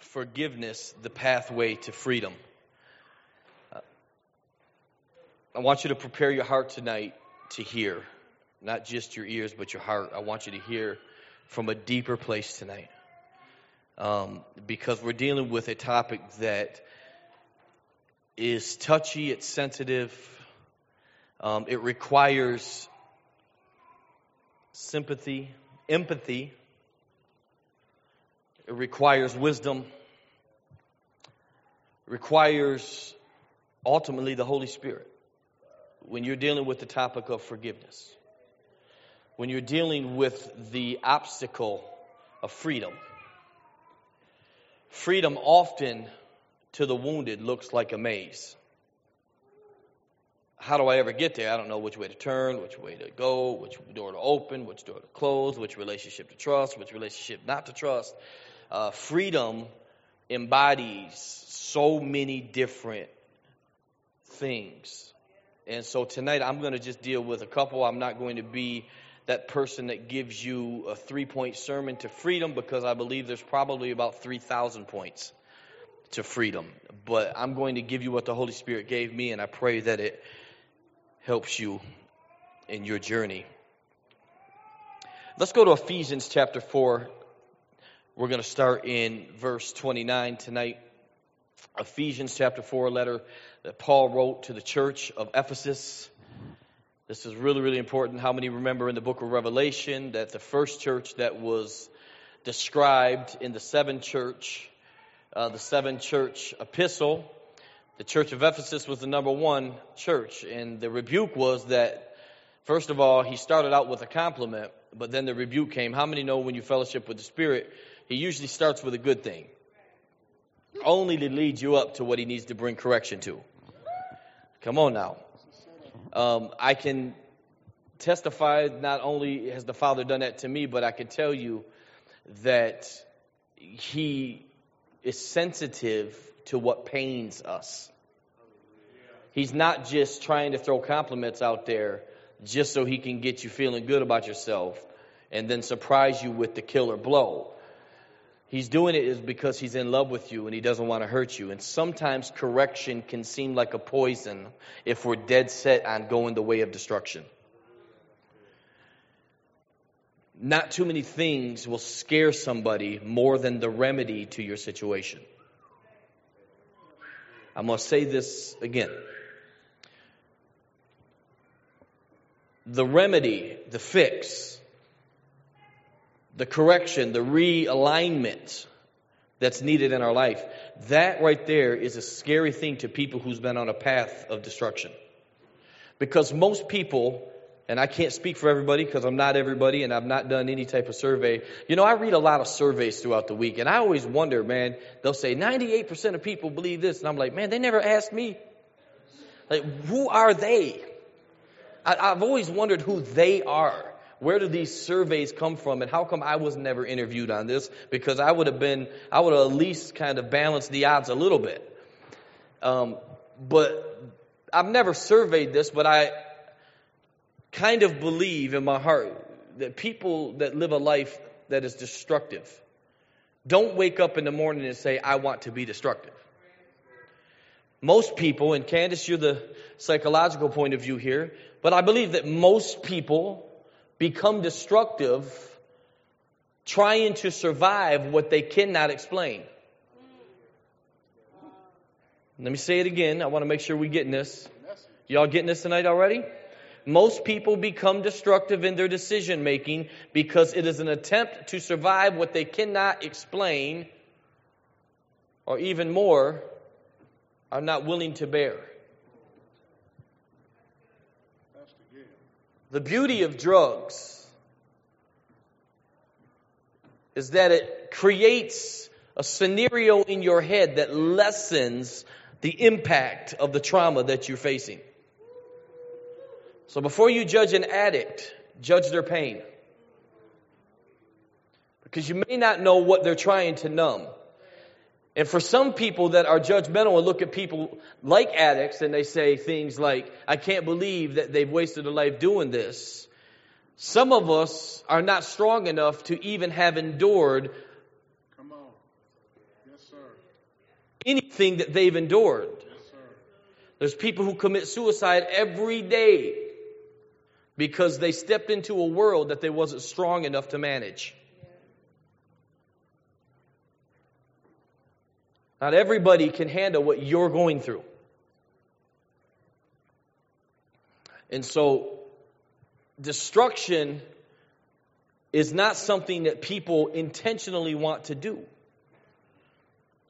forgiveness the pathway to freedom. Uh, I want you to prepare your heart tonight to hear, not just your ears, but your heart. I want you to hear from a deeper place tonight. Um, because we're dealing with a topic that is touchy, it's sensitive, um, it requires sympathy, empathy, it requires wisdom, it requires ultimately the Holy Spirit when you're dealing with the topic of forgiveness, when you're dealing with the obstacle of freedom. Freedom often to the wounded looks like a maze. How do I ever get there? I don't know which way to turn, which way to go, which door to open, which door to close, which relationship to trust, which relationship not to trust. Uh, freedom embodies so many different things. And so tonight I'm going to just deal with a couple. I'm not going to be that person that gives you a three point sermon to freedom because I believe there's probably about 3,000 points to freedom. But I'm going to give you what the Holy Spirit gave me, and I pray that it helps you in your journey. Let's go to Ephesians chapter 4. We're going to start in verse 29 tonight. Ephesians chapter 4, a letter that Paul wrote to the church of Ephesus. This is really, really important. How many remember in the book of Revelation that the first church that was described in the seven church uh, the seven church epistle. The church of Ephesus was the number one church, and the rebuke was that, first of all, he started out with a compliment, but then the rebuke came. How many know when you fellowship with the Spirit, he usually starts with a good thing, only to lead you up to what he needs to bring correction to? Come on now. Um, I can testify not only has the Father done that to me, but I can tell you that he is sensitive to what pains us. He's not just trying to throw compliments out there just so he can get you feeling good about yourself and then surprise you with the killer blow. He's doing it is because he's in love with you and he doesn't want to hurt you. And sometimes correction can seem like a poison if we're dead set on going the way of destruction. Not too many things will scare somebody more than the remedy to your situation. I'm going to say this again. The remedy, the fix, the correction, the realignment that's needed in our life, that right there is a scary thing to people who's been on a path of destruction. Because most people and I can't speak for everybody because I'm not everybody and I've not done any type of survey. You know, I read a lot of surveys throughout the week and I always wonder, man, they'll say 98% of people believe this. And I'm like, man, they never asked me. Like, who are they? I, I've always wondered who they are. Where do these surveys come from and how come I was never interviewed on this? Because I would have been, I would have at least kind of balanced the odds a little bit. Um, but I've never surveyed this, but I, kind of believe in my heart that people that live a life that is destructive don't wake up in the morning and say, I want to be destructive. Most people, and Candace, you're the psychological point of view here, but I believe that most people become destructive trying to survive what they cannot explain. Let me say it again. I want to make sure we're getting this. Y'all getting this tonight already? Most people become destructive in their decision making because it is an attempt to survive what they cannot explain, or even more, are not willing to bear. The beauty of drugs is that it creates a scenario in your head that lessens the impact of the trauma that you're facing. So before you judge an addict, judge their pain. Because you may not know what they're trying to numb. And for some people that are judgmental and look at people like addicts and they say things like, I can't believe that they've wasted a life doing this. Some of us are not strong enough to even have endured Come on. Yes, sir. anything that they've endured. There's people who commit suicide every day because they stepped into a world that they wasn't strong enough to manage. Not everybody can handle what you're going through. And so, destruction is not something that people intentionally want to do.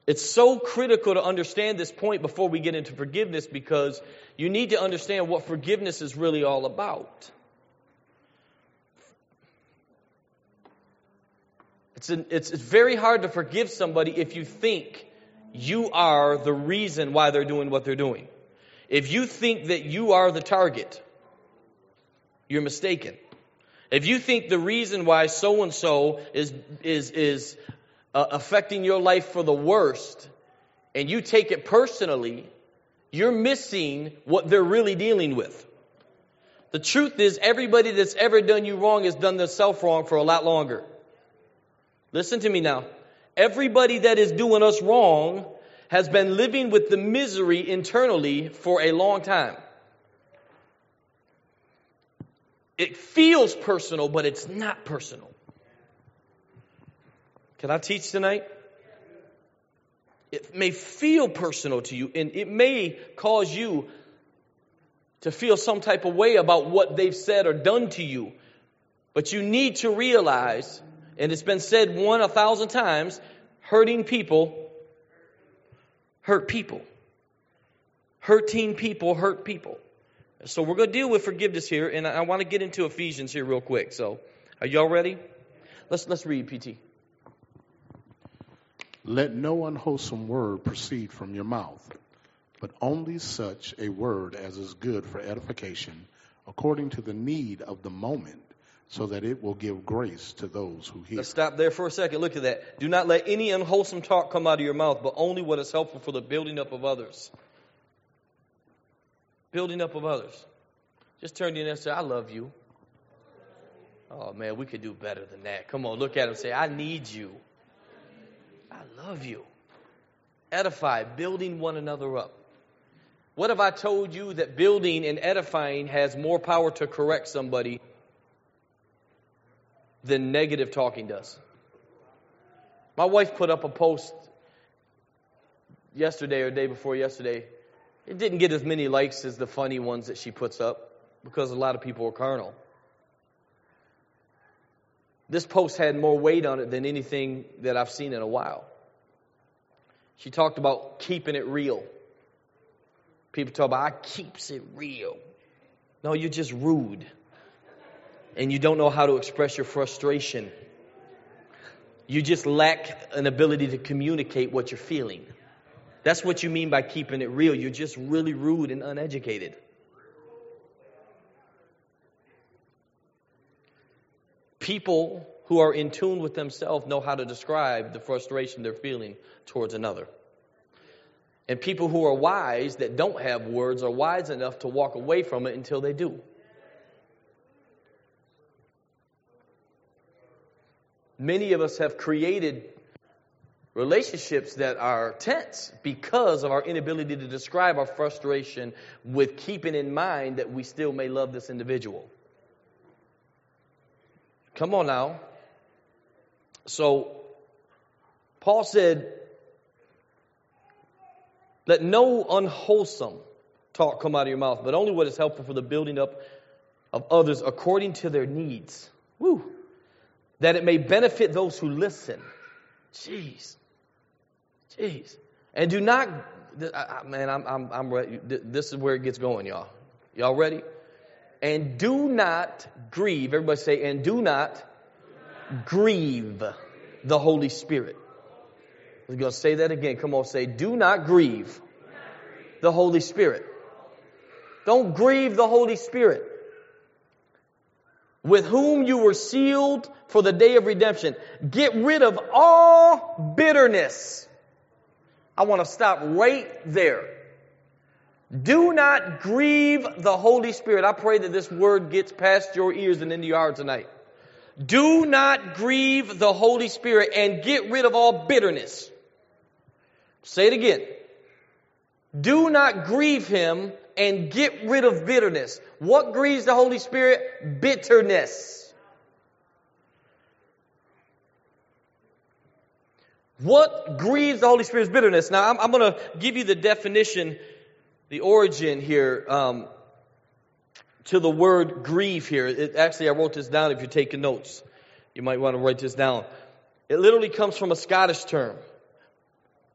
It's so critical to understand this point before we get into forgiveness because you need to understand what forgiveness is really all about. It's, an, it's, it's very hard to forgive somebody if you think you are the reason why they're doing what they're doing. If you think that you are the target, you're mistaken. If you think the reason why so and so is is is uh, affecting your life for the worst, and you take it personally, you're missing what they're really dealing with. The truth is, everybody that's ever done you wrong has done themselves wrong for a lot longer. Listen to me now. Everybody that is doing us wrong has been living with the misery internally for a long time. It feels personal, but it's not personal. Can I teach tonight? It may feel personal to you, and it may cause you to feel some type of way about what they've said or done to you. But you need to realize, and it's been said one a thousand times, hurting people hurt people. Hurting people hurt people. So we're going to deal with forgiveness here, and I want to get into Ephesians here real quick. So, are y'all ready? Let's let's read, PT. Let no unwholesome word proceed from your mouth, but only such a word as is good for edification, according to the need of the moment, so that it will give grace to those who hear. Let's stop there for a second. Look at that. Do not let any unwholesome talk come out of your mouth, but only what is helpful for the building up of others building up of others. Just turn to you and say, I love you. Oh man, we could do better than that. Come on, look at him say, I need you. I love you. Edify, building one another up. What if I told you that building and edifying has more power to correct somebody than negative talking does? My wife put up a post yesterday or day before yesterday it didn't get as many likes as the funny ones that she puts up because a lot of people are carnal. This post had more weight on it than anything that I've seen in a while. She talked about keeping it real. People talk about, I keeps it real. No, you're just rude. And you don't know how to express your frustration. You just lack an ability to communicate what you're feeling. That's what you mean by keeping it real. You're just really rude and uneducated. People who are in tune with themselves know how to describe the frustration they're feeling towards another. And people who are wise that don't have words are wise enough to walk away from it until they do. Many of us have created relationships that are tense because of our inability to describe our frustration with keeping in mind that we still may love this individual. Come on now. So, Paul said, Let no unwholesome talk come out of your mouth, but only what is helpful for the building up of others according to their needs. Woo! That it may benefit those who listen. Jeez. Jeez. And do not, man, I'm, I'm, I'm ready. This is where it gets going, y'all. Y'all ready? And do not grieve. Everybody say, and do not grieve the Holy Spirit. We're going to say that again. Come on, say, do not grieve the Holy Spirit. Don't grieve the Holy Spirit with whom you were sealed for the day of redemption. Get rid of all bitterness I want to stop right there. Do not grieve the Holy Spirit. I pray that this word gets past your ears and into your heart tonight. Do not grieve the Holy Spirit and get rid of all bitterness. Say it again. Do not grieve him and get rid of bitterness. What grieves the Holy Spirit? Bitterness. What grieves the Holy Spirit's bitterness? Now, I'm, I'm going to give you the definition, the origin here um, to the word grieve here. It, actually, I wrote this down if you're taking notes. You might want to write this down. It literally comes from a Scottish term.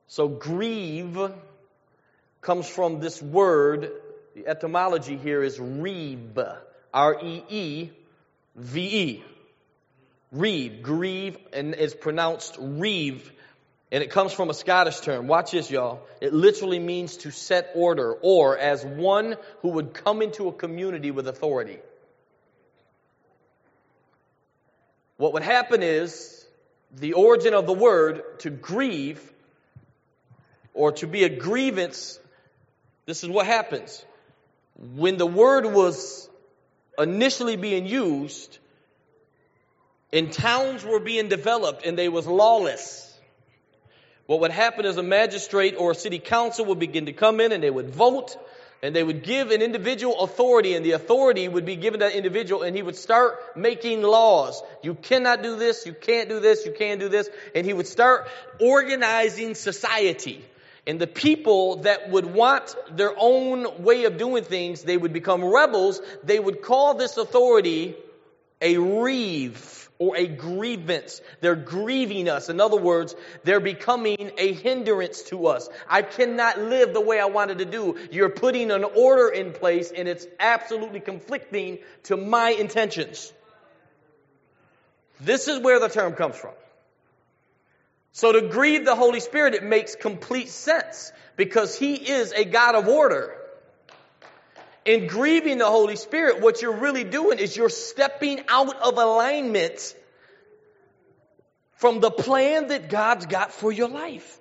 So, grieve comes from this word. The etymology here is reeve. R E E V E. Reeve. Grieve, and it's pronounced reeve. And it comes from a Scottish term. Watch this, y'all. It literally means to set order, or as one who would come into a community with authority. What would happen is the origin of the word to grieve or to be a grievance. This is what happens. When the word was initially being used, and towns were being developed and they was lawless what would happen is a magistrate or a city council would begin to come in and they would vote and they would give an individual authority and the authority would be given to that individual and he would start making laws. You cannot do this, you can't do this, you can't do this. And he would start organizing society. And the people that would want their own way of doing things, they would become rebels. They would call this authority a reeve or a grievance. They're grieving us. In other words, they're becoming a hindrance to us. I cannot live the way I wanted to do. You're putting an order in place and it's absolutely conflicting to my intentions. This is where the term comes from. So to grieve the Holy Spirit, it makes complete sense because He is a God of order in grieving the Holy Spirit, what you're really doing is you're stepping out of alignment from the plan that God's got for your life.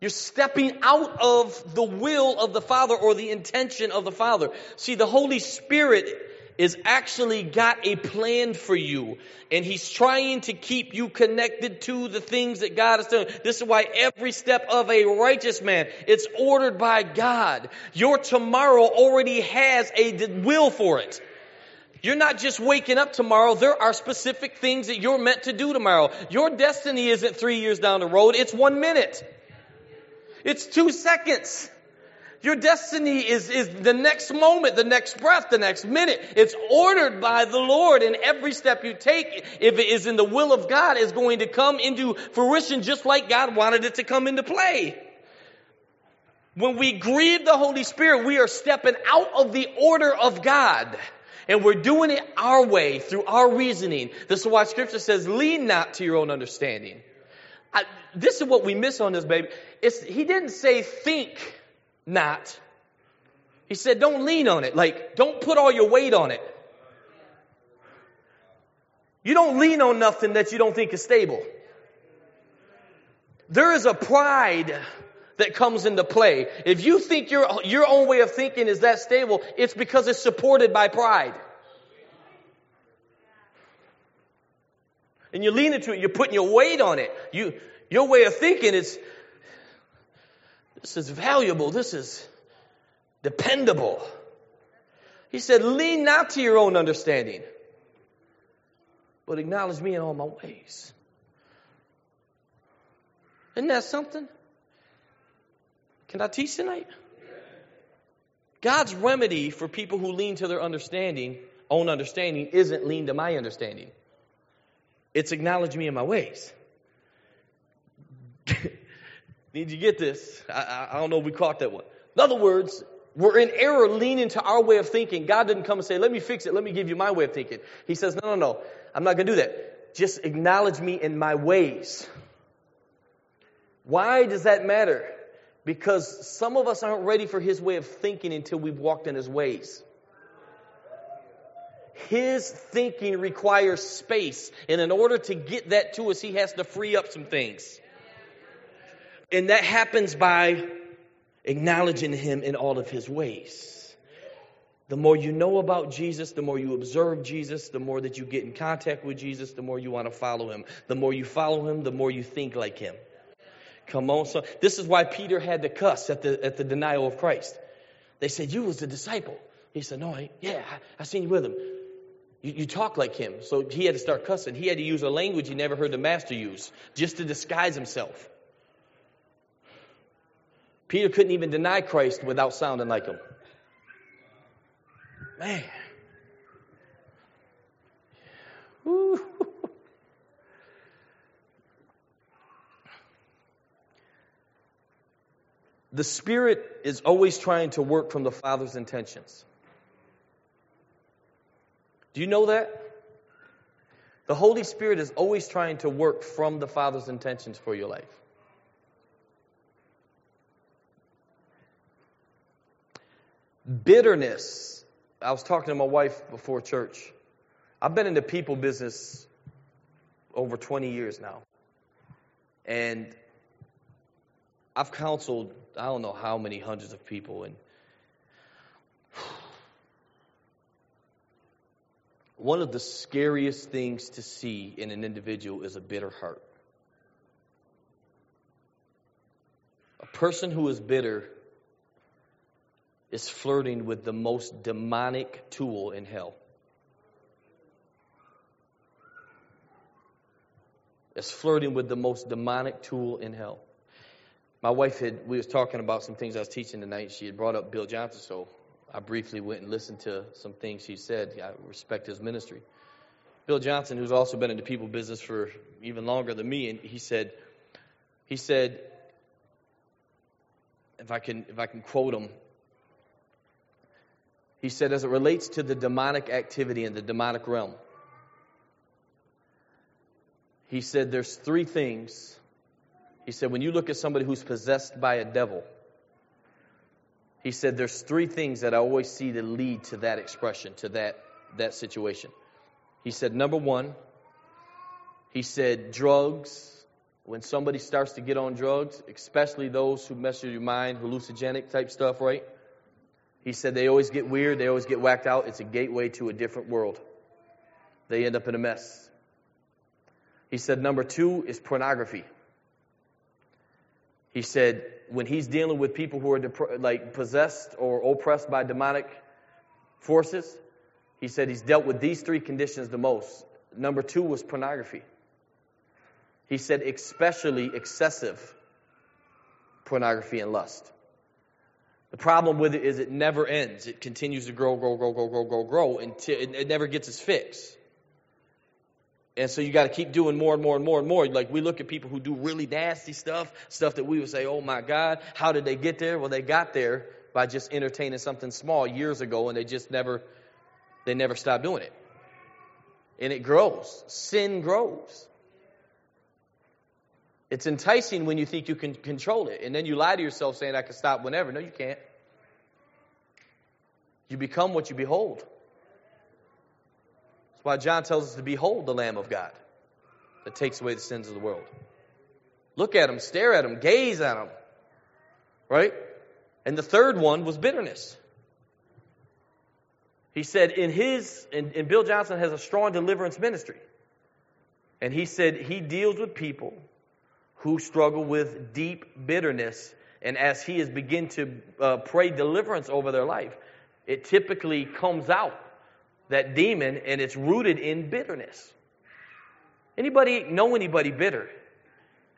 You're stepping out of the will of the Father or the intention of the Father. See, the Holy Spirit is actually got a plan for you. And he's trying to keep you connected to the things that God is doing. This is why every step of a righteous man, it's ordered by God. Your tomorrow already has a will for it. You're not just waking up tomorrow. There are specific things that you're meant to do tomorrow. Your destiny isn't three years down the road. It's one minute. It's two seconds. Your destiny is, is the next moment, the next breath, the next minute. It's ordered by the Lord and every step you take, if it is in the will of God, is going to come into fruition just like God wanted it to come into play. When we grieve the Holy Spirit, we are stepping out of the order of God. And we're doing it our way, through our reasoning. This is why scripture says, lean not to your own understanding. I, this is what we miss on this, baby. It's, he didn't say think not. He said, don't lean on it. Like, don't put all your weight on it. You don't lean on nothing that you don't think is stable. There is a pride that comes into play. If you think your, your own way of thinking is that stable, it's because it's supported by pride. And you lean into it, you're putting your weight on it. You, your way of thinking is, this is valuable. This is dependable. He said, lean not to your own understanding, but acknowledge me in all my ways. Isn't that something? Can I teach tonight? God's remedy for people who lean to their understanding, own understanding, isn't lean to my understanding. It's acknowledge me in my ways. Did you get this? I, I, don't know if we caught that one. In other words, we're in error leaning to our way of thinking. God didn't come and say, let me fix it. Let me give you my way of thinking. He says, no, no, no. I'm not going to do that. Just acknowledge me in my ways. Why does that matter? Because some of us aren't ready for his way of thinking until we've walked in his ways. His thinking requires space. And in order to get that to us, he has to free up some things. And that happens by acknowledging him in all of his ways. The more you know about Jesus, the more you observe Jesus, the more that you get in contact with Jesus, the more you want to follow him. The more you follow him, the more you think like him. Come on, son. This is why Peter had to cuss at the at the denial of Christ. They said, You was the disciple. He said, No, I, yeah, I, I seen you with him. You, you talk like him. So he had to start cussing. He had to use a language he never heard the master use just to disguise himself. Peter couldn't even deny Christ without sounding like him. Man. Woo. The Spirit is always trying to work from the Father's intentions. Do you know that? The Holy Spirit is always trying to work from the Father's intentions for your life. Bitterness. I was talking to my wife before church. I've been in the people business over 20 years now. And I've counseled, I don't know how many hundreds of people. And one of the scariest things to see in an individual is a bitter heart. A person who is bitter is flirting with the most demonic tool in hell. It's flirting with the most demonic tool in hell. My wife had, we was talking about some things I was teaching tonight. She had brought up Bill Johnson, so I briefly went and listened to some things he said. I respect his ministry. Bill Johnson, who's also been in the people business for even longer than me, and he said, he said, if I can, if I can quote him, he said, as it relates to the demonic activity in the demonic realm, he said, there's three things. He said, when you look at somebody who's possessed by a devil, he said, there's three things that I always see that lead to that expression, to that, that situation. He said, number one, he said, drugs. When somebody starts to get on drugs, especially those who mess with your mind, hallucinogenic type stuff, right? He said they always get weird, they always get whacked out. It's a gateway to a different world. They end up in a mess. He said number two is pornography. He said when he's dealing with people who are dep- like possessed or oppressed by demonic forces, he said he's dealt with these three conditions the most. Number two was pornography. He said especially excessive pornography and lust. The problem with it is it never ends. It continues to grow, grow, grow, grow, grow, grow, grow until it, it never gets its fix. And so you got to keep doing more and more and more and more. Like we look at people who do really nasty stuff, stuff that we would say, "Oh my God, how did they get there?" Well, they got there by just entertaining something small years ago, and they just never, they never stopped doing it. And it grows. Sin grows. It's enticing when you think you can control it. And then you lie to yourself saying, I can stop whenever. No, you can't. You become what you behold. That's why John tells us to behold the Lamb of God that takes away the sins of the world. Look at him, stare at him, gaze at him. Right? And the third one was bitterness. He said in his, and, and Bill Johnson has a strong deliverance ministry. And he said he deals with people who struggle with deep bitterness. And as he has begin to uh, pray deliverance over their life, it typically comes out that demon and it's rooted in bitterness. Anybody know anybody bitter?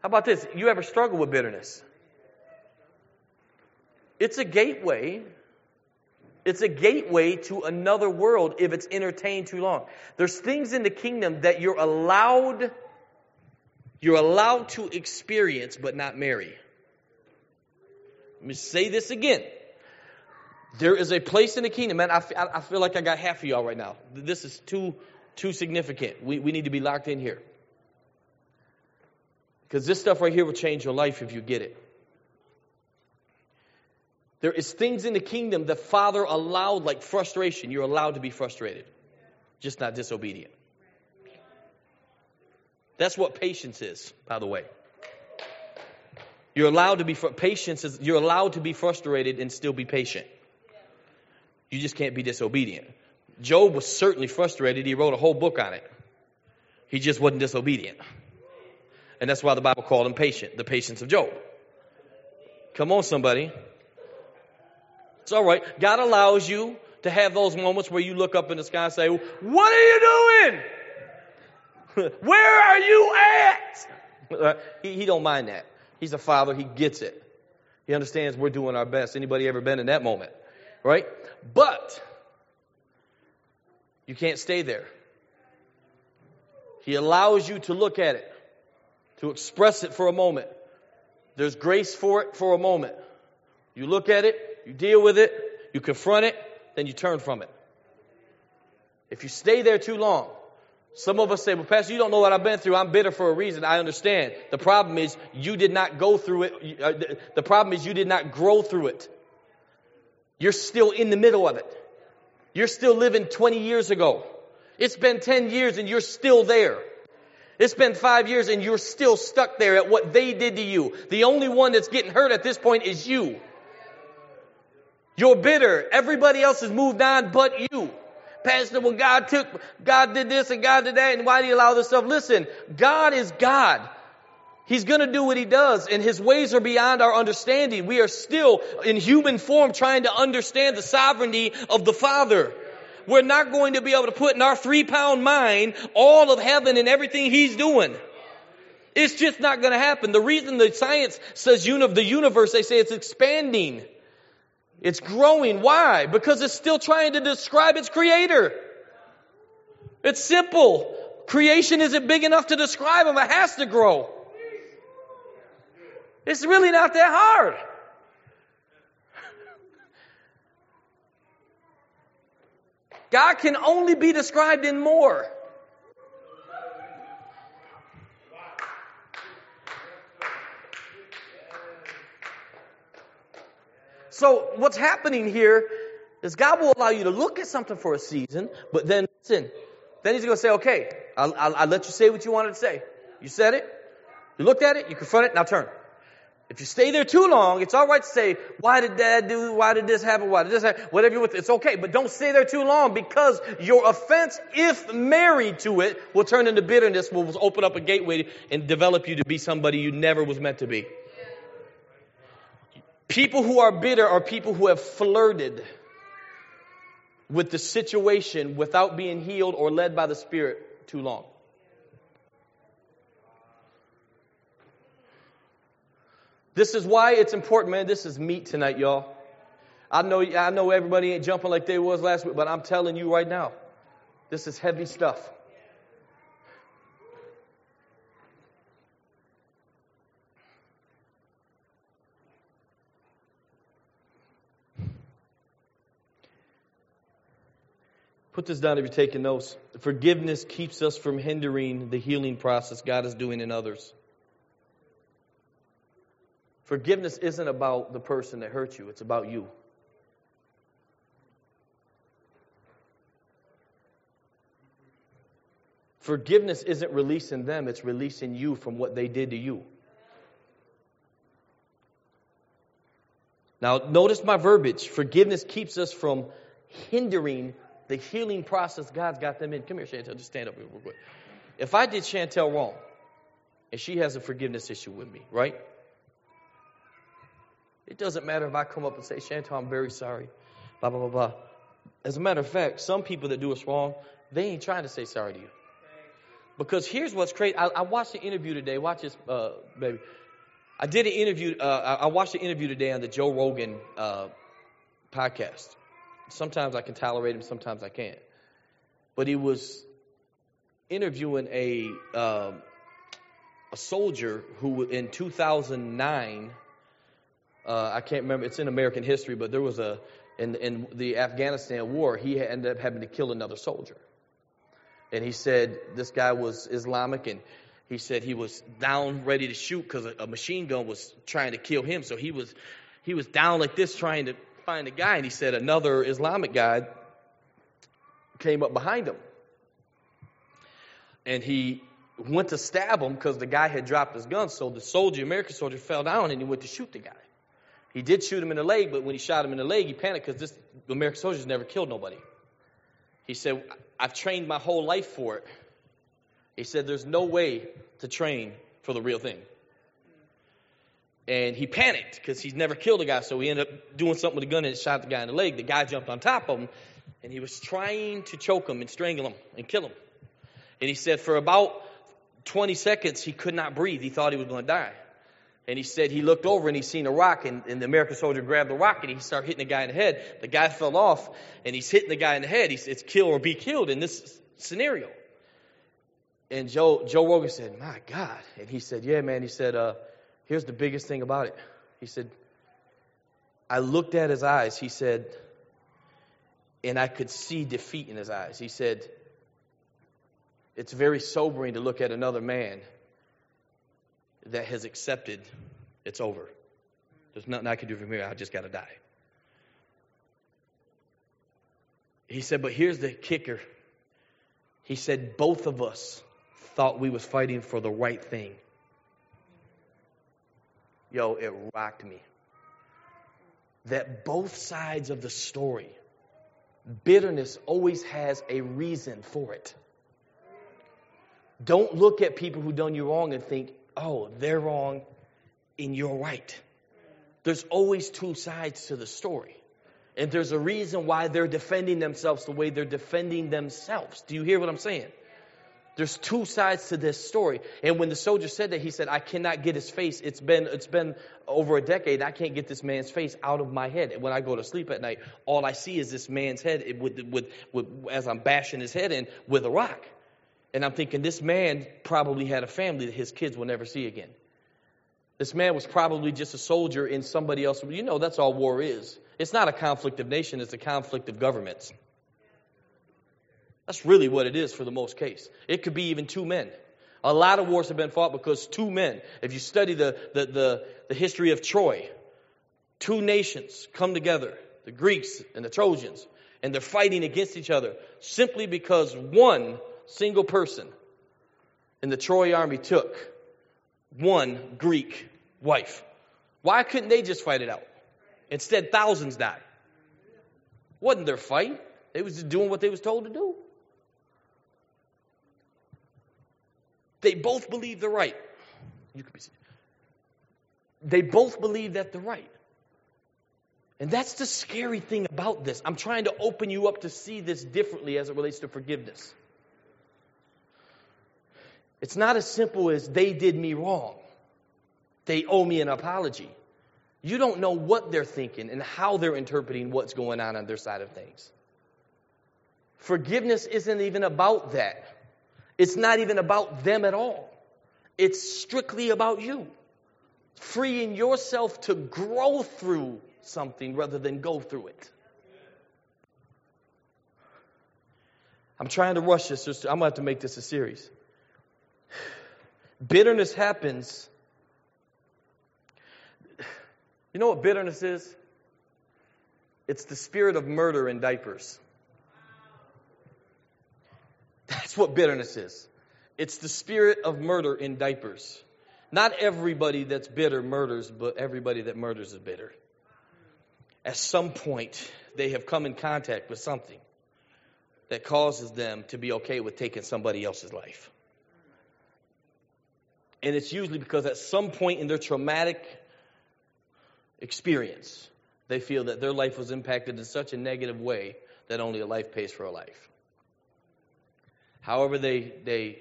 How about this? You ever struggle with bitterness? It's a gateway. It's a gateway to another world if it's entertained too long. There's things in the kingdom that you're allowed you're allowed to experience but not marry. Let me say this again. There is a place in the kingdom, man. I, I feel like I got half of y'all right now. This is too too significant. We, we need to be locked in here. Because this stuff right here will change your life if you get it. There is things in the kingdom that Father allowed, like frustration. You're allowed to be frustrated, just not disobedient. That's what patience is, by the way. You're allowed to be patience is you're allowed to be frustrated and still be patient. You just can't be disobedient. Job was certainly frustrated. He wrote a whole book on it. He just wasn't disobedient. And that's why the Bible called him patient, the patience of Job. Come on, somebody. It's all right. God allows you to have those moments where you look up in the sky and say, What are you doing? Where are you at? Uh, he, he don't mind that. He's a father. He gets it. He understands we're doing our best. Anybody ever been in that moment? Right? But you can't stay there. He allows you to look at it, to express it for a moment. There's grace for it for a moment. You look at it, you deal with it, you confront it, then you turn from it. If you stay there too long, some of us say, well, Pastor, you don't know what I've been through. I'm bitter for a reason. I understand. The problem is you did not go through it. Uh, the problem is you did not grow through it. You're still in the middle of it. You're still living 20 years ago. It's been 10 years and you're still there. It's been five years and you're still stuck there at what they did to you. The only one that's getting hurt at this point is you. You're bitter. Everybody else has moved on but you. Pastor, well, God took, God did this and God did that, and why do you allow this stuff? Listen, God is God. He's gonna do what He does, and His ways are beyond our understanding. We are still in human form trying to understand the sovereignty of the Father. We're not going to be able to put in our three pound mind all of heaven and everything He's doing. It's just not going to happen. The reason the science says uni- the universe, they say it's expanding. It's growing. Why? Because it's still trying to describe its creator. It's simple. Creation isn't big enough to describe him. It has to grow. It's really not that hard. God can only be described in more. So what's happening here is God will allow you to look at something for a season, but then listen. Then He's going to say, "Okay, I'll, I'll, I'll let you say what you wanted to say. You said it. You looked at it. You confront it. Now turn." If you stay there too long, it's all right to say, why did dad do, why did this happen, why did this happen, whatever you want, it's okay, but don't stay there too long because your offense, if married to it, will turn into bitterness, will open up a gateway and develop you to be somebody you never was meant to be. People who are bitter are people who have flirted with the situation without being healed or led by the Spirit too long. This is why it's important, man. This is meat tonight, y'all. I know, I know everybody ain't jumping like they was last week, but I'm telling you right now, this is heavy stuff. Put this down if you're taking notes. Forgiveness keeps us from hindering the healing process God is doing in others. Forgiveness isn't about the person that hurt you, it's about you. Forgiveness isn't releasing them, it's releasing you from what they did to you. Now, notice my verbiage. Forgiveness keeps us from hindering the healing process God's got them in. Come here, Chantel. Just stand up real quick. If I did Chantel wrong, and she has a forgiveness issue with me, right? It doesn't matter if I come up and say, Chantel, I'm very sorry. Blah, blah, blah, blah. As a matter of fact, some people that do us wrong, they ain't trying to say sorry to you. Because here's what's crazy. I, I watched the interview today. Watch this, uh, baby. I did an interview. Uh, I watched the interview today on the Joe Rogan uh, podcast. Sometimes I can tolerate him, sometimes I can't. But he was interviewing a uh, a soldier who, in 2009, uh, I can't remember. It's in American history, but there was a in in the Afghanistan war. He ended up having to kill another soldier, and he said this guy was Islamic, and he said he was down ready to shoot because a, a machine gun was trying to kill him. So he was he was down like this trying to find a guy, and he said another Islamic guy came up behind him, and he went to stab him because the guy had dropped his gun. So the soldier, American soldier, fell down and he went to shoot the guy. He did shoot him in the leg, but when he shot him in the leg, he panicked because this American soldiers never killed nobody. He said, I've trained my whole life for it. He said, There's no way to train for the real thing. And he panicked because he's never killed a guy, so he ended up doing something with a gun and shot the guy in the leg. The guy jumped on top of him, and he was trying to choke him and strangle him and kill him. And he said, For about 20 seconds, he could not breathe. He thought he was going to die. And he said he looked over and he seen a rock, and, and, the American soldier grabbed the rock and he started hitting the guy in the head. The guy fell off, and he's hitting the guy in the head. He said, "It's kill or be killed in this scenario." And Joe Joe Rogan said, "My God!" And he said, "Yeah, man." He said, uh, "Here's the biggest thing about it." He said, "I looked at his eyes." He said, and I could see defeat in his eyes. He said, "It's very sobering to look at another man." that has accepted it's over. There's nothing I can do from here. I just got to die. He said, but here's the kicker. He said, both of us thought we was fighting for the right thing. Yo, it rocked me. That both sides of the story, bitterness always has a reason for it. Don't look at people who done you wrong and think, oh, they're wrong and you're right. There's always two sides to the story. And there's a reason why they're defending themselves the way they're defending themselves. Do you hear what I'm saying? There's two sides to this story. And when the soldier said that, he said, I cannot get his face. It's been, it's been over a decade. I can't get this man's face out of my head. And when I go to sleep at night, all I see is this man's head with, with, with, as I'm bashing his head in with a rock. And I'm thinking, this man probably had a family that his kids will never see again. This man was probably just a soldier in somebody else. You know, that's all war is. It's not a conflict of nation, it's a conflict of governments. That's really what it is for the most case. It could be even two men. A lot of wars have been fought because two men, if you study the, the, the, the history of Troy, two nations come together, the Greeks and the Trojans, and they're fighting against each other simply because one single person in the Troy army took one Greek wife. Why couldn't they just fight it out? Instead, thousands died. Wasn't their fight. They was just doing what they was told to do. They both believe they're right. You be, they both believe that they're right. And that's the scary thing about this. I'm trying to open you up to see this differently as it relates to forgiveness. It's not as simple as they did me wrong. They owe me an apology. You don't know what they're thinking and how they're interpreting what's going on on their side of things. Forgiveness isn't even about that. It's not even about them at all. It's strictly about you. Freeing yourself to grow through something rather than go through it. I'm trying to rush this. I'm going to have to make this a series. Bitterness happens. You know what bitterness is? It's the spirit of murder in diapers. That's what bitterness is. It's the spirit of murder in diapers. Not everybody that's bitter murders, but everybody that murders is bitter. At some point, they have come in contact with something that causes them to be okay with taking somebody else's life. And it's usually because at some point in their traumatic experience, they feel that their life was impacted in such a negative way that only a life pays for a life. However, they, they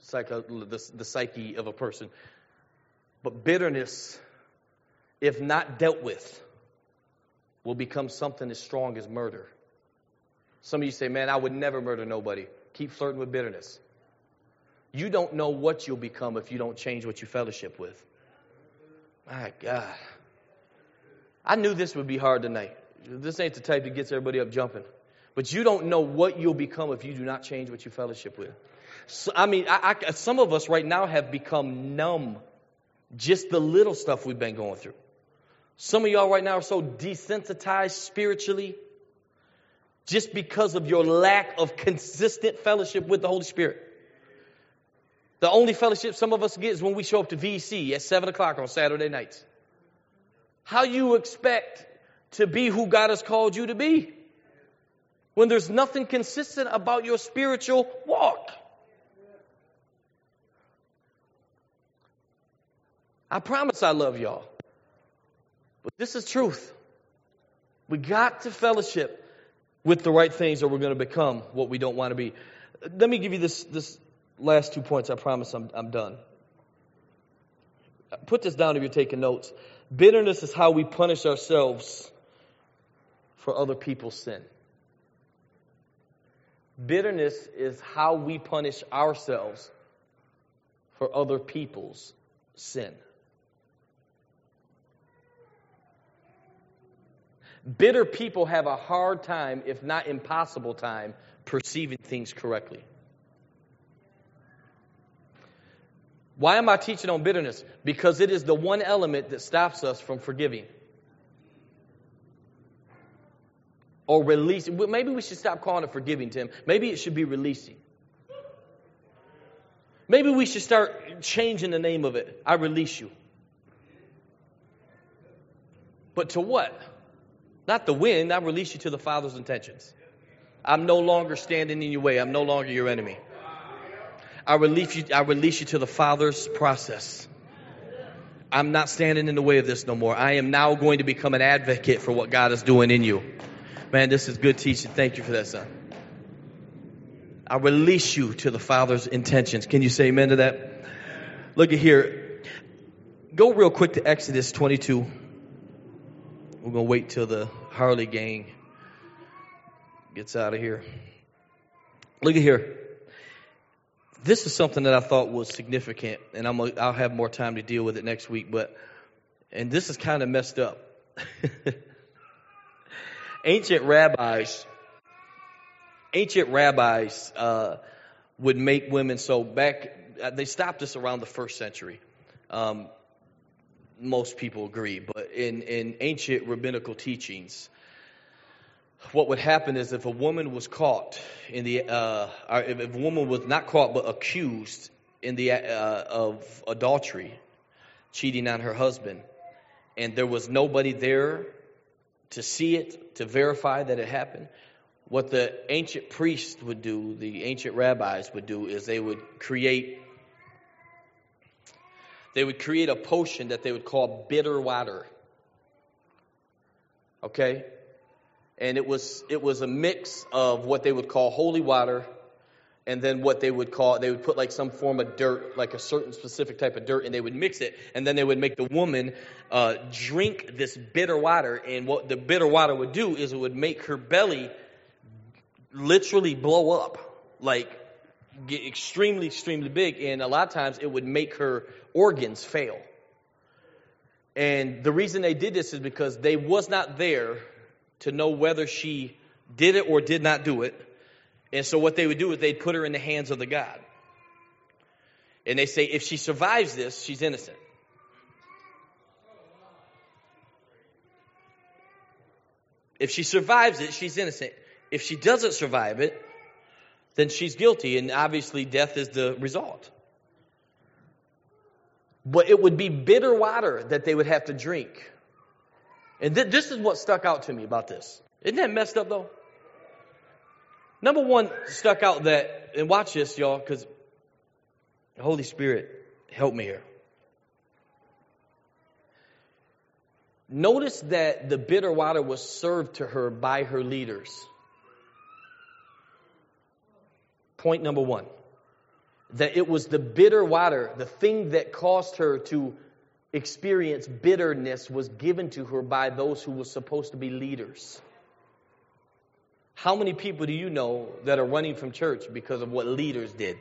psycho, the, the psyche of a person. But bitterness, if not dealt with, will become something as strong as murder. Some of you say, man, I would never murder nobody. Keep flirting with bitterness. You don't know what you'll become if you don't change what you fellowship with. My God. I knew this would be hard tonight. This ain't the type that gets everybody up jumping. But you don't know what you'll become if you do not change what you fellowship with. So, I mean, I, I, some of us right now have become numb. Just the little stuff we've been going through. Some of y'all right now are so desensitized spiritually just because of your lack of consistent fellowship with the Holy Spirit. The only fellowship some of us get is when we show up to VC at 7 o'clock on Saturday nights. How you expect to be who God has called you to be when there's nothing consistent about your spiritual walk? I promise I love y'all. But this is truth. We got to fellowship with the right things or we're going to become what we don't want to be. Let me give you this, this last two points. I promise I'm, I'm done. Put this down if you're taking notes. Bitterness is how we punish ourselves for other people's sin. Bitterness is how we punish ourselves for other people's sin. Bitter people have a hard time, if not impossible time, perceiving things correctly. Why am I teaching on bitterness? Because it is the one element that stops us from forgiving. Or releasing. Maybe we should stop calling it forgiving, Tim. Maybe it should be releasing. Maybe we should start changing the name of it. I release you. But to what? Not the wind. I release you to the Father's intentions. I'm no longer standing in your way. I'm no longer your enemy. I release you, I release you to the Father's process. I'm not standing in the way of this no more. I am now going to become an advocate for what God is doing in you. Man, this is good teaching. Thank you for that, son. I release you to the Father's intentions. Can you say amen to that? Look at here. Go real quick to Exodus 22. We're going to wait till the Harley gang gets out of here. Look at here. This is something that I thought was significant, and I'm, I'll have more time to deal with it next week, but, and this is kind of messed up. ancient rabbis, ancient rabbis uh, would make women so back. Uh, they stopped this around the first century. Um, most people agree, but in, in ancient rabbinical teachings, what would happen is if a woman was caught in the, uh, if a woman was not caught but accused in the uh, of adultery, cheating on her husband, and there was nobody there to see it, to verify that it happened, what the ancient priests would do, the ancient rabbis would do, is they would create they would create a potion that they would call bitter water. Okay? And it was it was a mix of what they would call holy water and then what they would call they would put like some form of dirt like a certain specific type of dirt and they would mix it and then they would make the woman uh, drink this bitter water and what the bitter water would do is it would make her belly literally blow up like get extremely extremely big and a lot of times it would make her organs fail. And the reason they did this is because they was not there to know whether she did it or did not do it. And so what they would do is they'd put her in the hands of the God. And they say if she survives this, she's innocent. If she survives it, she's innocent. If she doesn't survive it, then she's guilty, and obviously death is the result. But it would be bitter water that they would have to drink. And th- this is what stuck out to me about this. Isn't that messed up though? Number one stuck out that, and watch this, y'all, because the Holy Spirit help me here. Notice that the bitter water was served to her by her leaders. Point number one that it was the bitter water, the thing that caused her to experience bitterness, was given to her by those who were supposed to be leaders. How many people do you know that are running from church because of what leaders did?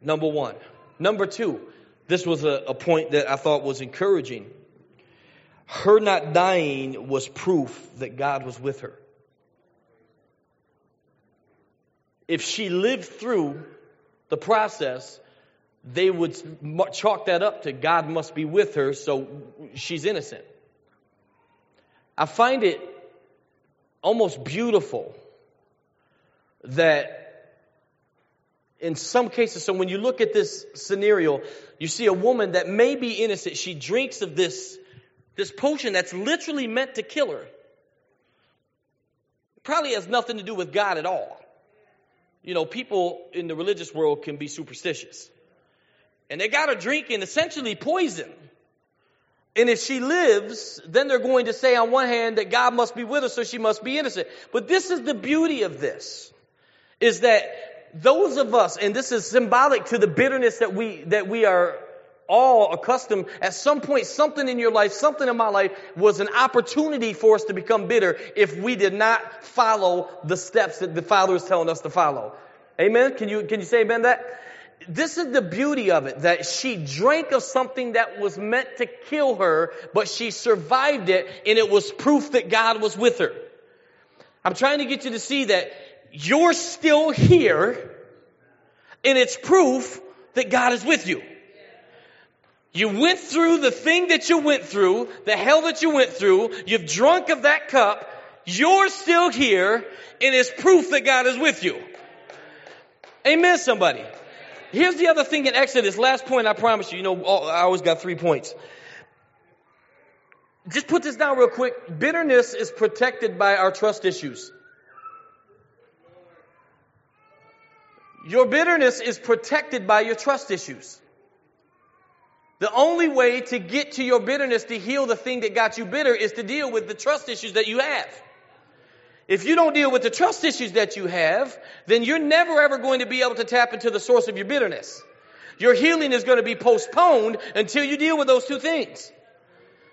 Number one. Number two, this was a, a point that I thought was encouraging. Her not dying was proof that God was with her. if she lived through the process, they would chalk that up to God must be with her, so she's innocent. I find it almost beautiful that In some cases, so when you look at this scenario, you see a woman that may be innocent. She drinks of this, this potion that's literally meant to kill her. Probably has nothing to do with God at all. You know, people in the religious world can be superstitious. And they got her drinking essentially poison. And if she lives, then they're going to say on one hand that God must be with her, so she must be innocent. But this is the beauty of this, is that those of us, and this is symbolic to the bitterness that we, that we are all accustomed, at some point, something in your life, something in my life was an opportunity for us to become bitter if we did not follow the steps that the Father is telling us to follow. Amen? Can you, can you say amen that? This is the beauty of it that she drank of something that was meant to kill her, but she survived it and it was proof that God was with her. I'm trying to get you to see that you're still here and it's proof that God is with you. You went through the thing that you went through, the hell that you went through, you've drunk of that cup, you're still here and it's proof that God is with you. Amen, somebody. Here's the other thing in Exodus. Last point, I promise you. You know, I always got three points. Just put this down real quick. Bitterness is protected by our trust issues. Your bitterness is protected by your trust issues. The only way to get to your bitterness to heal the thing that got you bitter is to deal with the trust issues that you have. If you don't deal with the trust issues that you have, then you're never ever going to be able to tap into the source of your bitterness. Your healing is going to be postponed until you deal with those two things.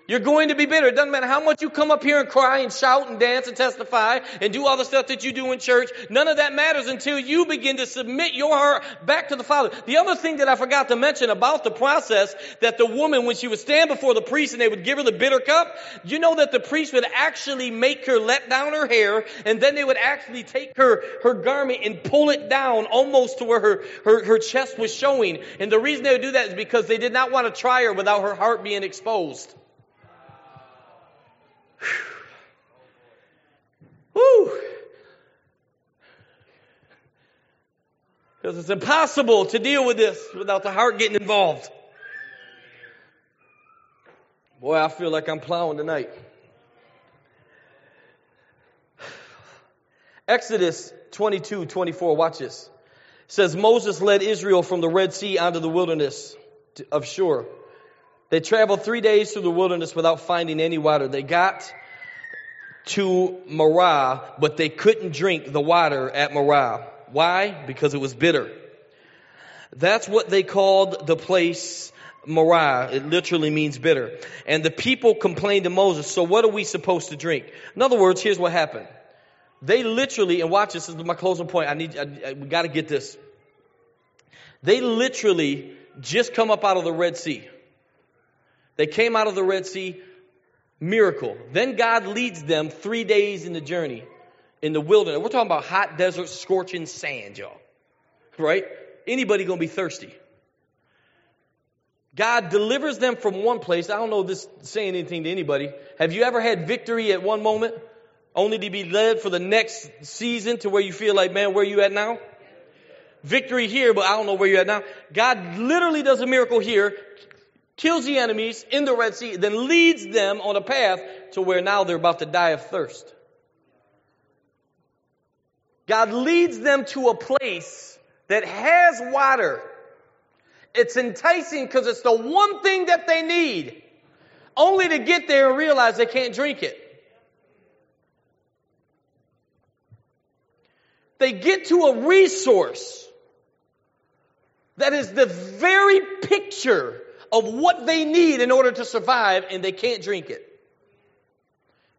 You're going to be bitter. It doesn't matter how much you come up here and cry and shout and dance and testify and do all the stuff that you do in church. None of that matters until you begin to submit your heart back to the Father. The other thing that I forgot to mention about the process that the woman, when she would stand before the priest and they would give her the bitter cup, you know that the priest would actually make her let down her hair and then they would actually take her, her garment and pull it down almost to where her, her, her chest was showing. And the reason they would do that is because they did not want to try her without her heart being exposed. Woo! Because it's impossible to deal with this without the heart getting involved. Boy, I feel like I'm plowing tonight. Exodus 22, 24, watch this. It says Moses led Israel from the Red Sea onto the wilderness of Shur. They traveled three days through the wilderness without finding any water. They got to Marah, but they couldn't drink the water at Marah. Why? Because it was bitter. That's what they called the place Marah. It literally means bitter. And the people complained to Moses, so what are we supposed to drink? In other words, here's what happened. They literally, and watch this, this is my closing point. I need, I, I, we gotta get this. They literally just come up out of the Red Sea. They came out of the Red Sea, miracle. Then God leads them three days in the journey in the wilderness. We're talking about hot desert, scorching sand, y'all. Right? Anybody gonna be thirsty. God delivers them from one place. I don't know this saying anything to anybody. Have you ever had victory at one moment only to be led for the next season to where you feel like, man, where are you at now? Victory here, but I don't know where you're at now. God literally does a miracle here, kills the enemies in the Red Sea, then leads them on a path to where now they're about to die of thirst. God leads them to a place that has water. It's enticing because it's the one thing that they need, only to get there and realize they can't drink it. They get to a resource that is the very picture of what they need in order to survive and they can't drink it.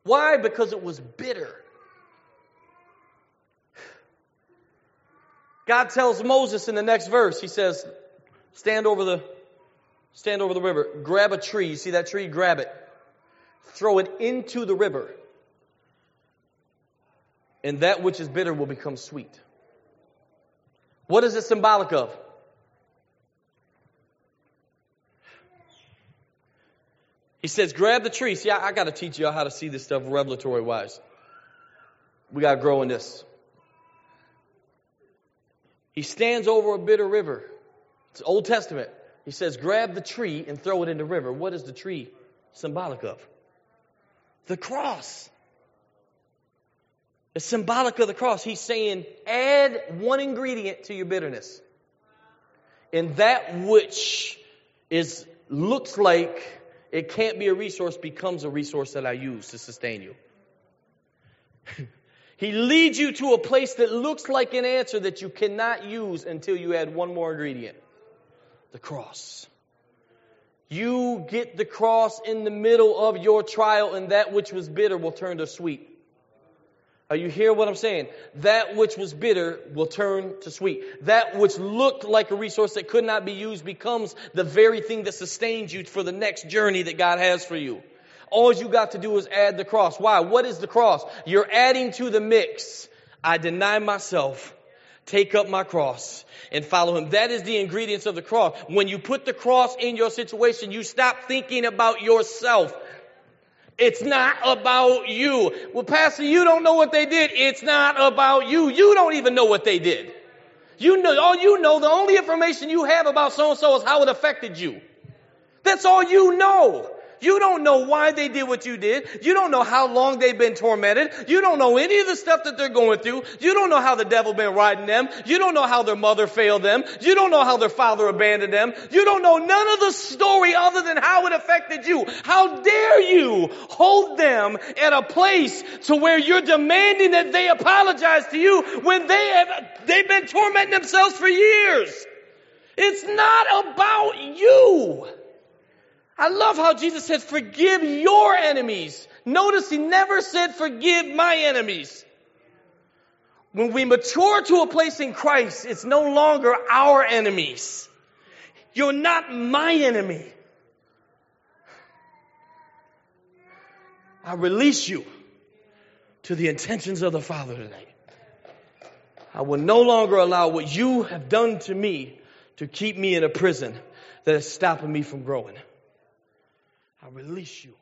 Why? Because it was bitter. God tells Moses in the next verse, he says, stand over the, stand over the river, grab a tree. You see that tree? Grab it. Throw it into the river. And that which is bitter will become sweet. What is it symbolic of? He says, grab the tree. See, I, I got to teach y'all how to see this stuff revelatory wise. We got to grow in this. He stands over a bitter river. It's Old Testament. He says, grab the tree and throw it in the river. What is the tree symbolic of? The cross. It's symbolic of the cross. He's saying, add one ingredient to your bitterness. And that which is looks like it can't be a resource becomes a resource that I use to sustain you. he leads you to a place that looks like an answer that you cannot use until you add one more ingredient the cross. You get the cross in the middle of your trial, and that which was bitter will turn to sweet. Are you hear what I'm saying? That which was bitter will turn to sweet. That which looked like a resource that could not be used becomes the very thing that sustains you for the next journey that God has for you. All you got to do is add the cross. Why? What is the cross? You're adding to the mix. I deny myself, take up my cross, and follow him. That is the ingredients of the cross. When you put the cross in your situation, you stop thinking about yourself. It's not about you. Well, Pastor, you don't know what they did. It's not about you. You don't even know what they did. You know, all you know, the only information you have about so and so is how it affected you. That's all you know. You don't know why they did what you did. You don't know how long they've been tormented. You don't know any of the stuff that they're going through. You don't know how the devil been riding them. You don't know how their mother failed them. You don't know how their father abandoned them. You don't know none of the story other than how it affected you. How dare you hold them at a place to where you're demanding that they apologize to you when they have, they've been tormenting themselves for years. It's not about you. I love how Jesus said, forgive your enemies. Notice he never said, forgive my enemies. When we mature to a place in Christ, it's no longer our enemies. You're not my enemy. I release you to the intentions of the Father tonight. I will no longer allow what you have done to me to keep me in a prison that is stopping me from growing. I release you.